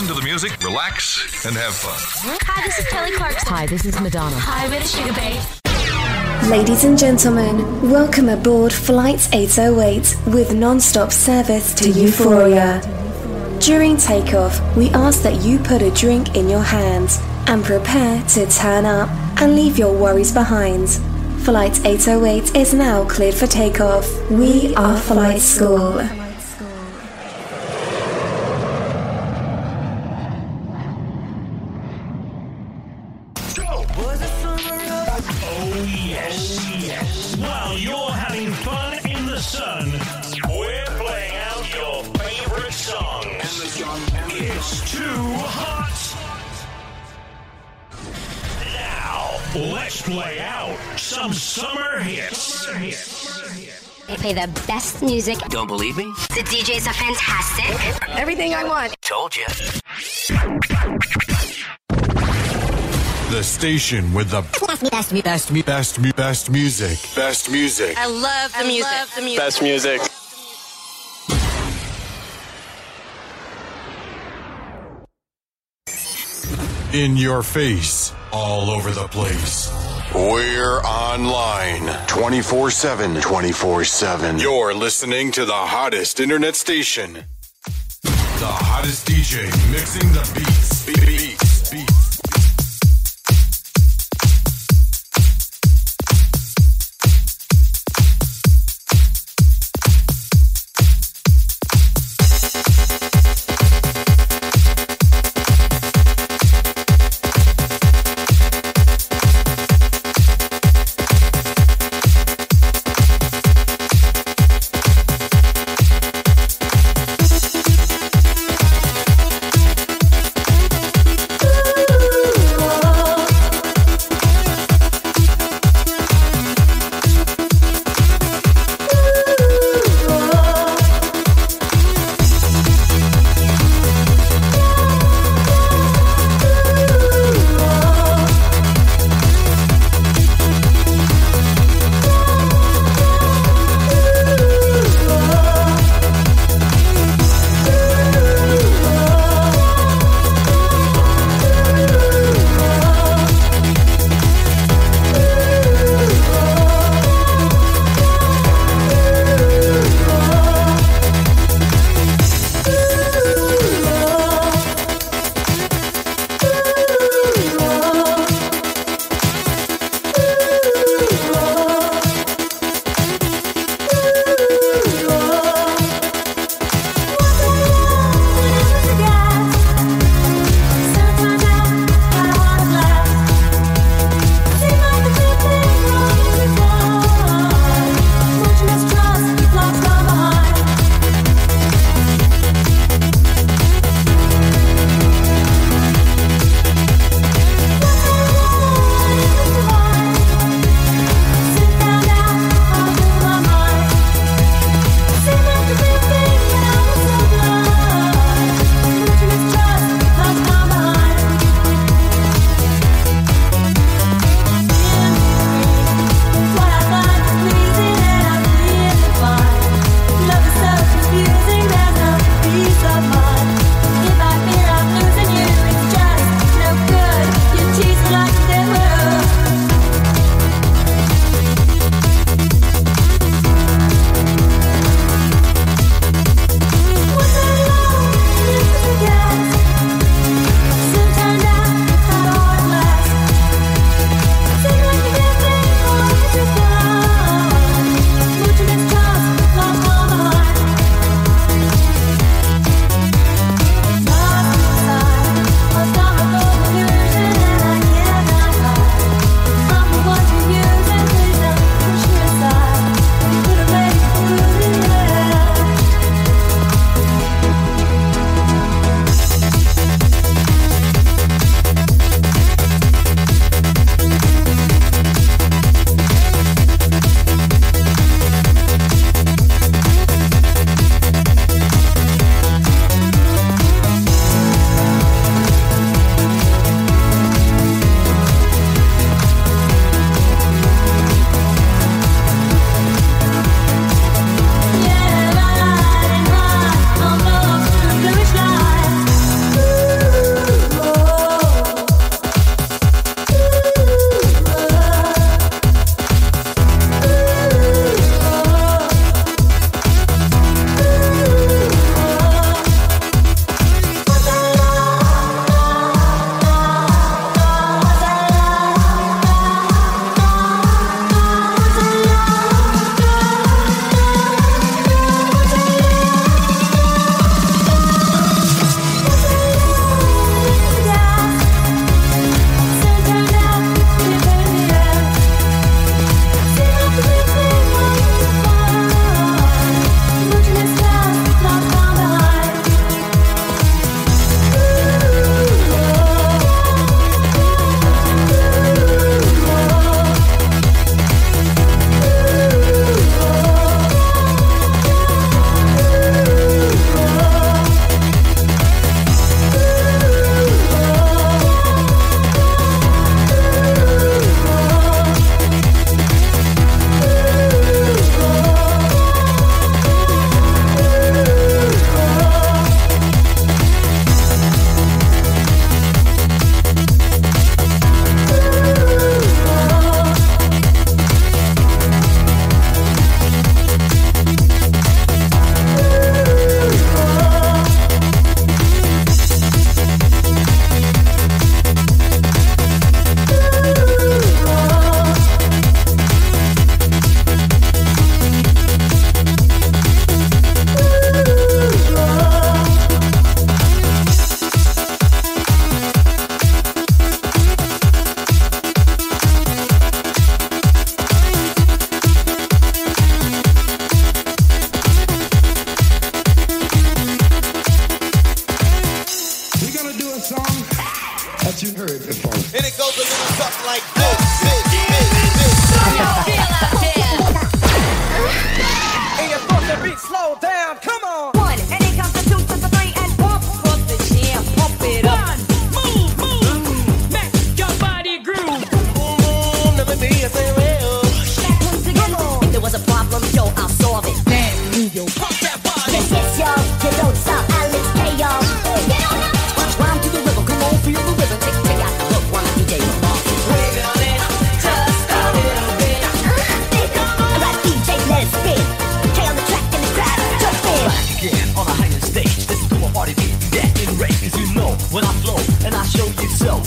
Hi. Hi. Let's listen to the music, relax, and have fun. Hi, this is Kelly Clarkson. Hi, this is Madonna. Hi, we're the Sugar Babe. Ladies and gentlemen, welcome aboard Flight 808 with non-stop service to Euphoria. During takeoff, we ask that you put a drink in your hands and prepare to turn up and leave your worries behind. Flight 808 is now cleared for takeoff. We are Flight School. It's too hot. Now, let's play out some summer hits. They play the best music. Don't believe me? The DJs are fantastic. Everything I want. Told you. The station with the Best, best, best. best, best, best music. Best music. I love the music. the music. Best music. In your face. All over the place. We're online 24 7. 24 7. You're listening to the hottest internet station. The hottest DJ mixing the beats. Be-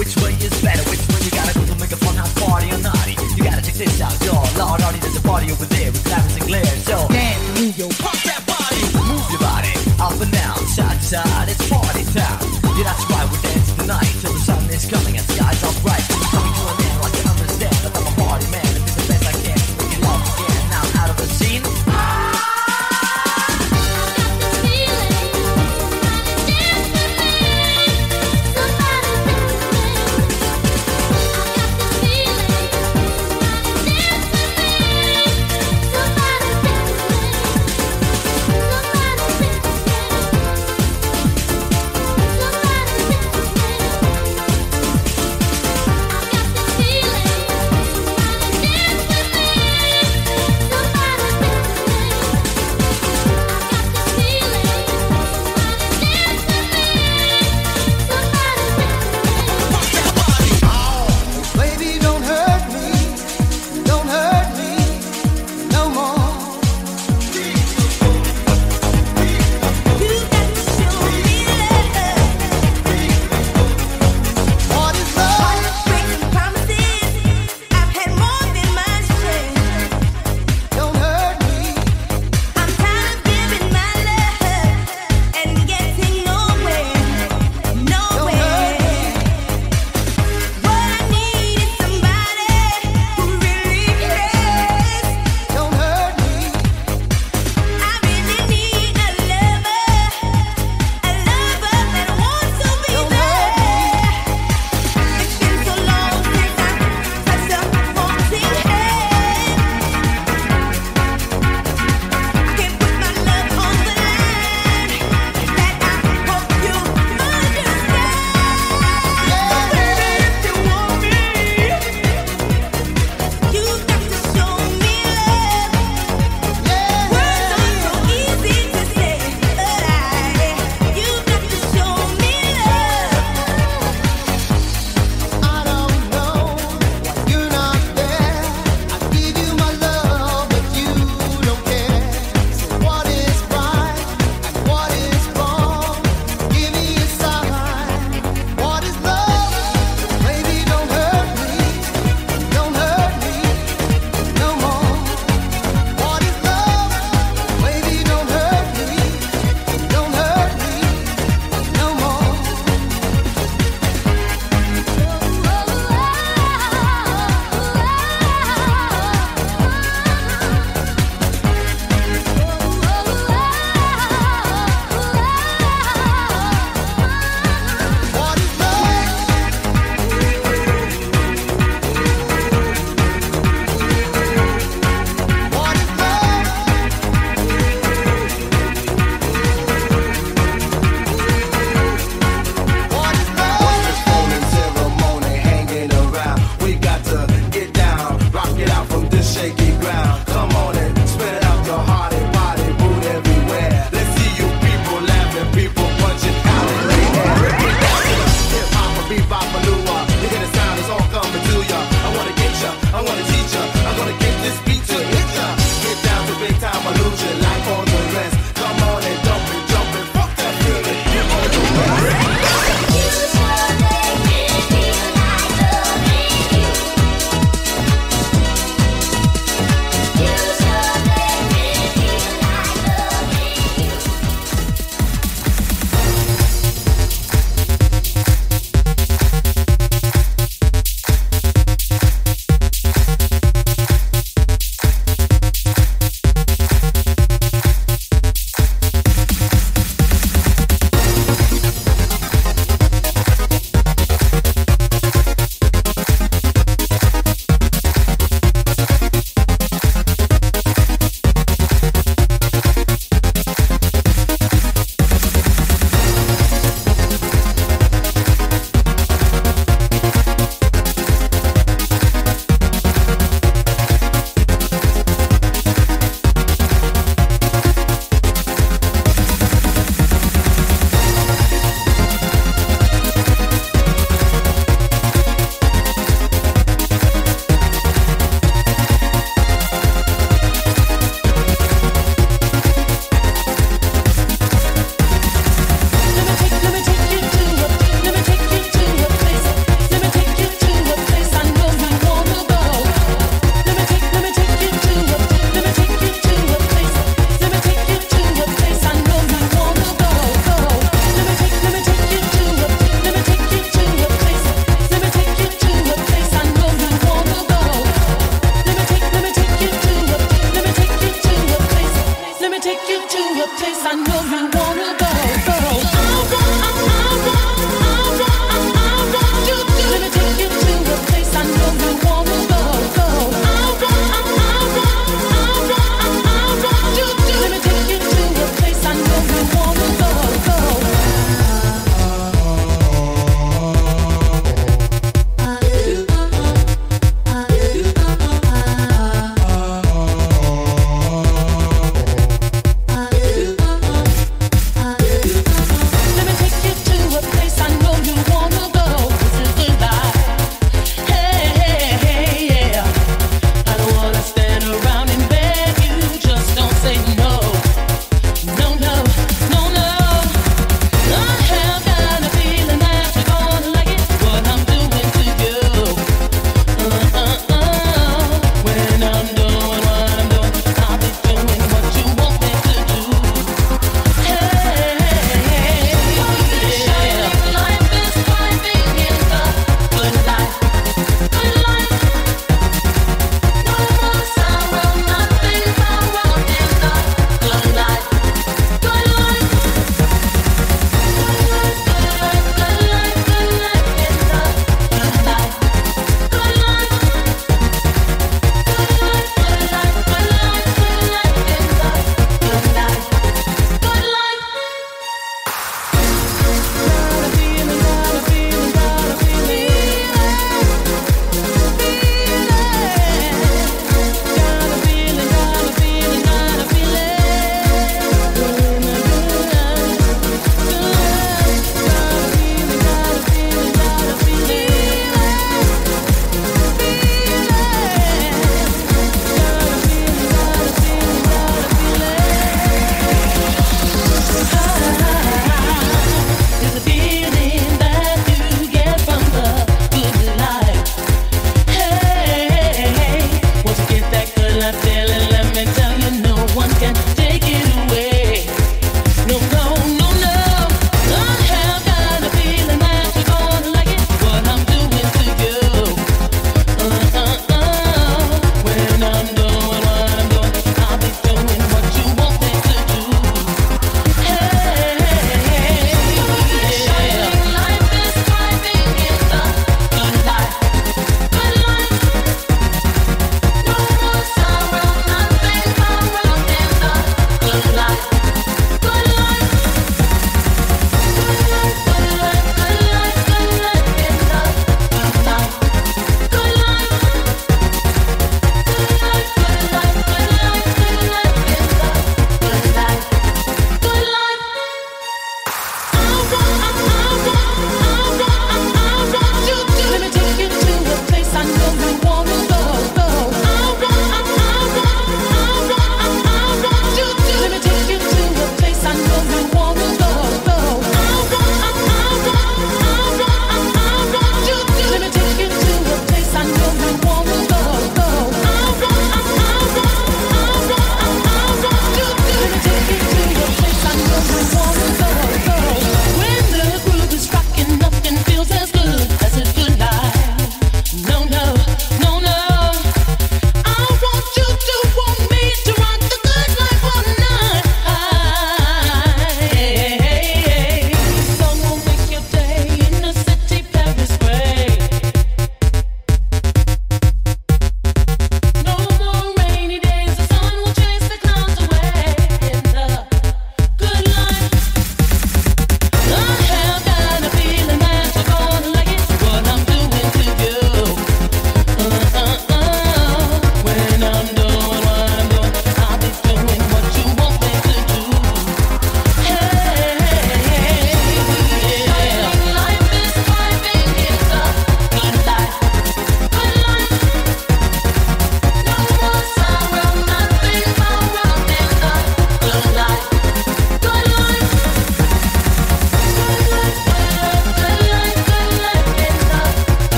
Which way is better? Which way you gotta go to make a funhouse party or naughty? You gotta check this out, yo. Lord, already there's a party over there with diamonds and Glare. So dance, move your pop that body, move your body up and down, side to side. It's party time. Get out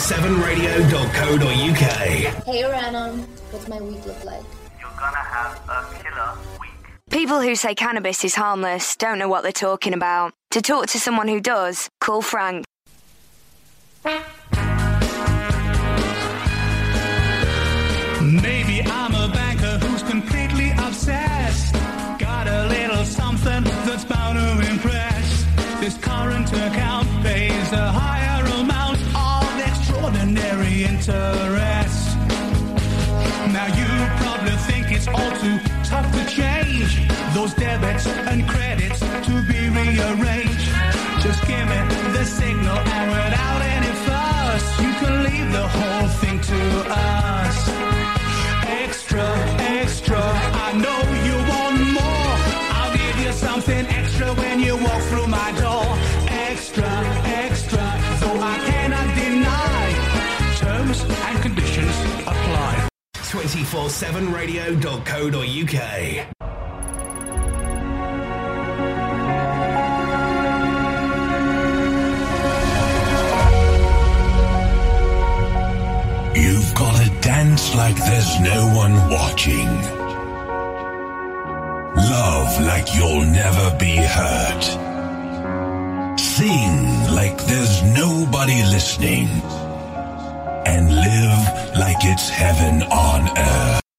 247radio.co.uk. Hey Rhiannon, what's my week look like? You're gonna have a killer week. People who say cannabis is harmless don't know what they're talking about. To talk to someone who does, call Frank. Maybe I'm a banker who's completely obsessed. Got a little something that's bound to impress. This current account pays a higher amount of interest. Now you probably think it's all too tough to change those debits and credits to be rearranged. Just give me the signal and without any fuss, you can leave the whole thing to us. 247radio.co.uk. You've gotta dance like there's no one watching. Love like you'll never be hurt. Sing like there's nobody listening. It's heaven on earth.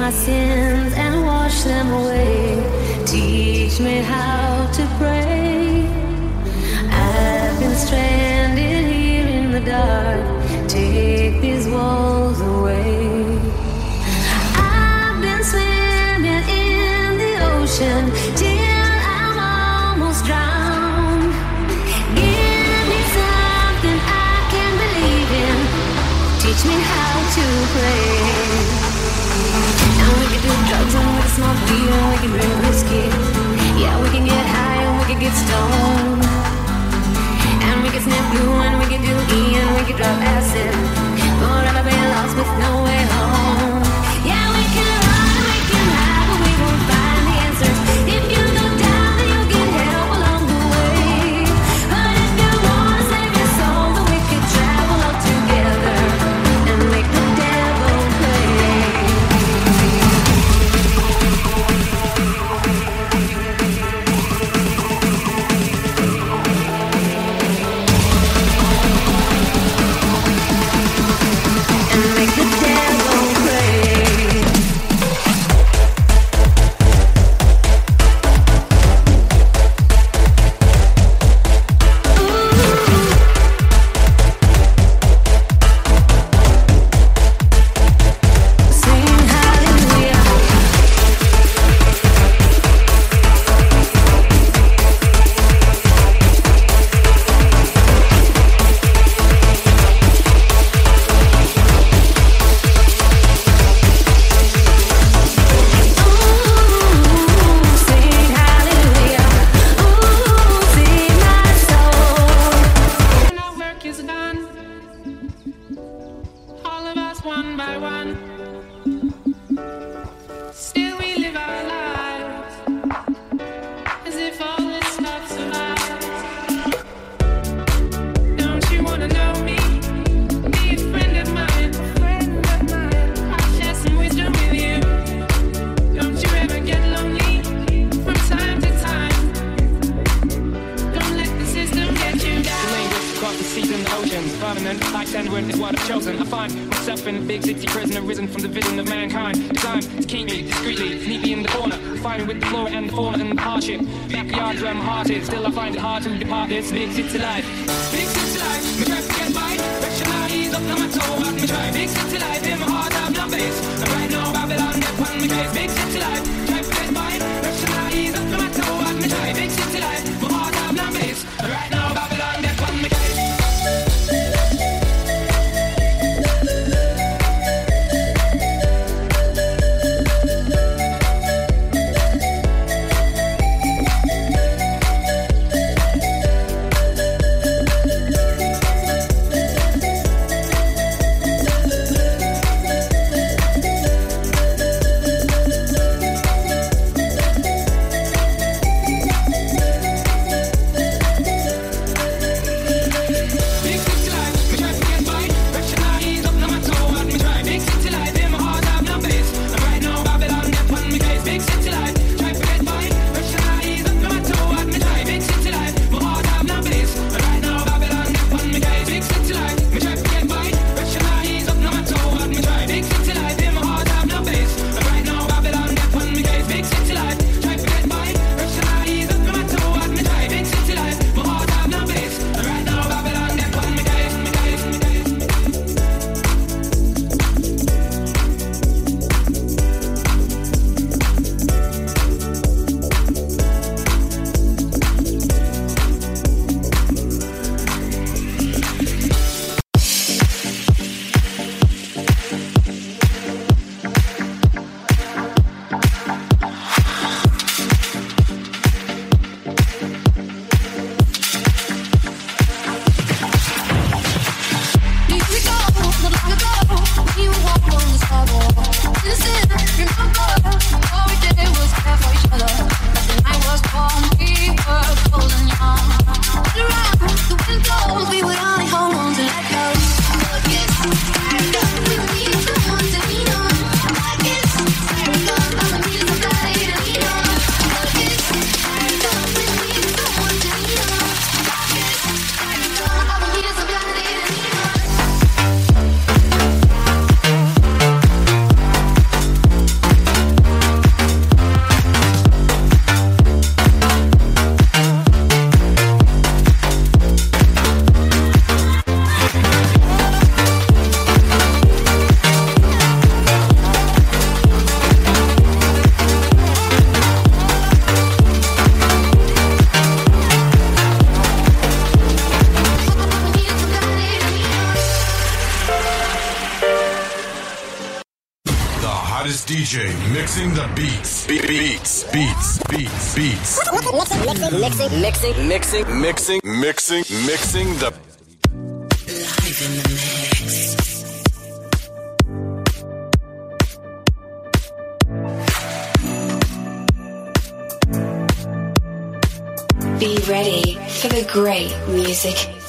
my sins and wash them away. Teach me how to pray. I've been stranded here in the dark. Take these walls away. I've been swimming in the ocean till I'm almost drowned. Give me something I can believe in. Teach me how to pray. and we can drink whiskey. Yeah, we can get high and we can get stoned. And we can sniff glue and we can do E and we can drop acid. This makes it to life. Mixing the beats. Beats. Beats. Beats. Beats. Mixing, mixing, mixing, mixing, mixing, mixing, mixing the. Live in the mix. Be ready for the great music.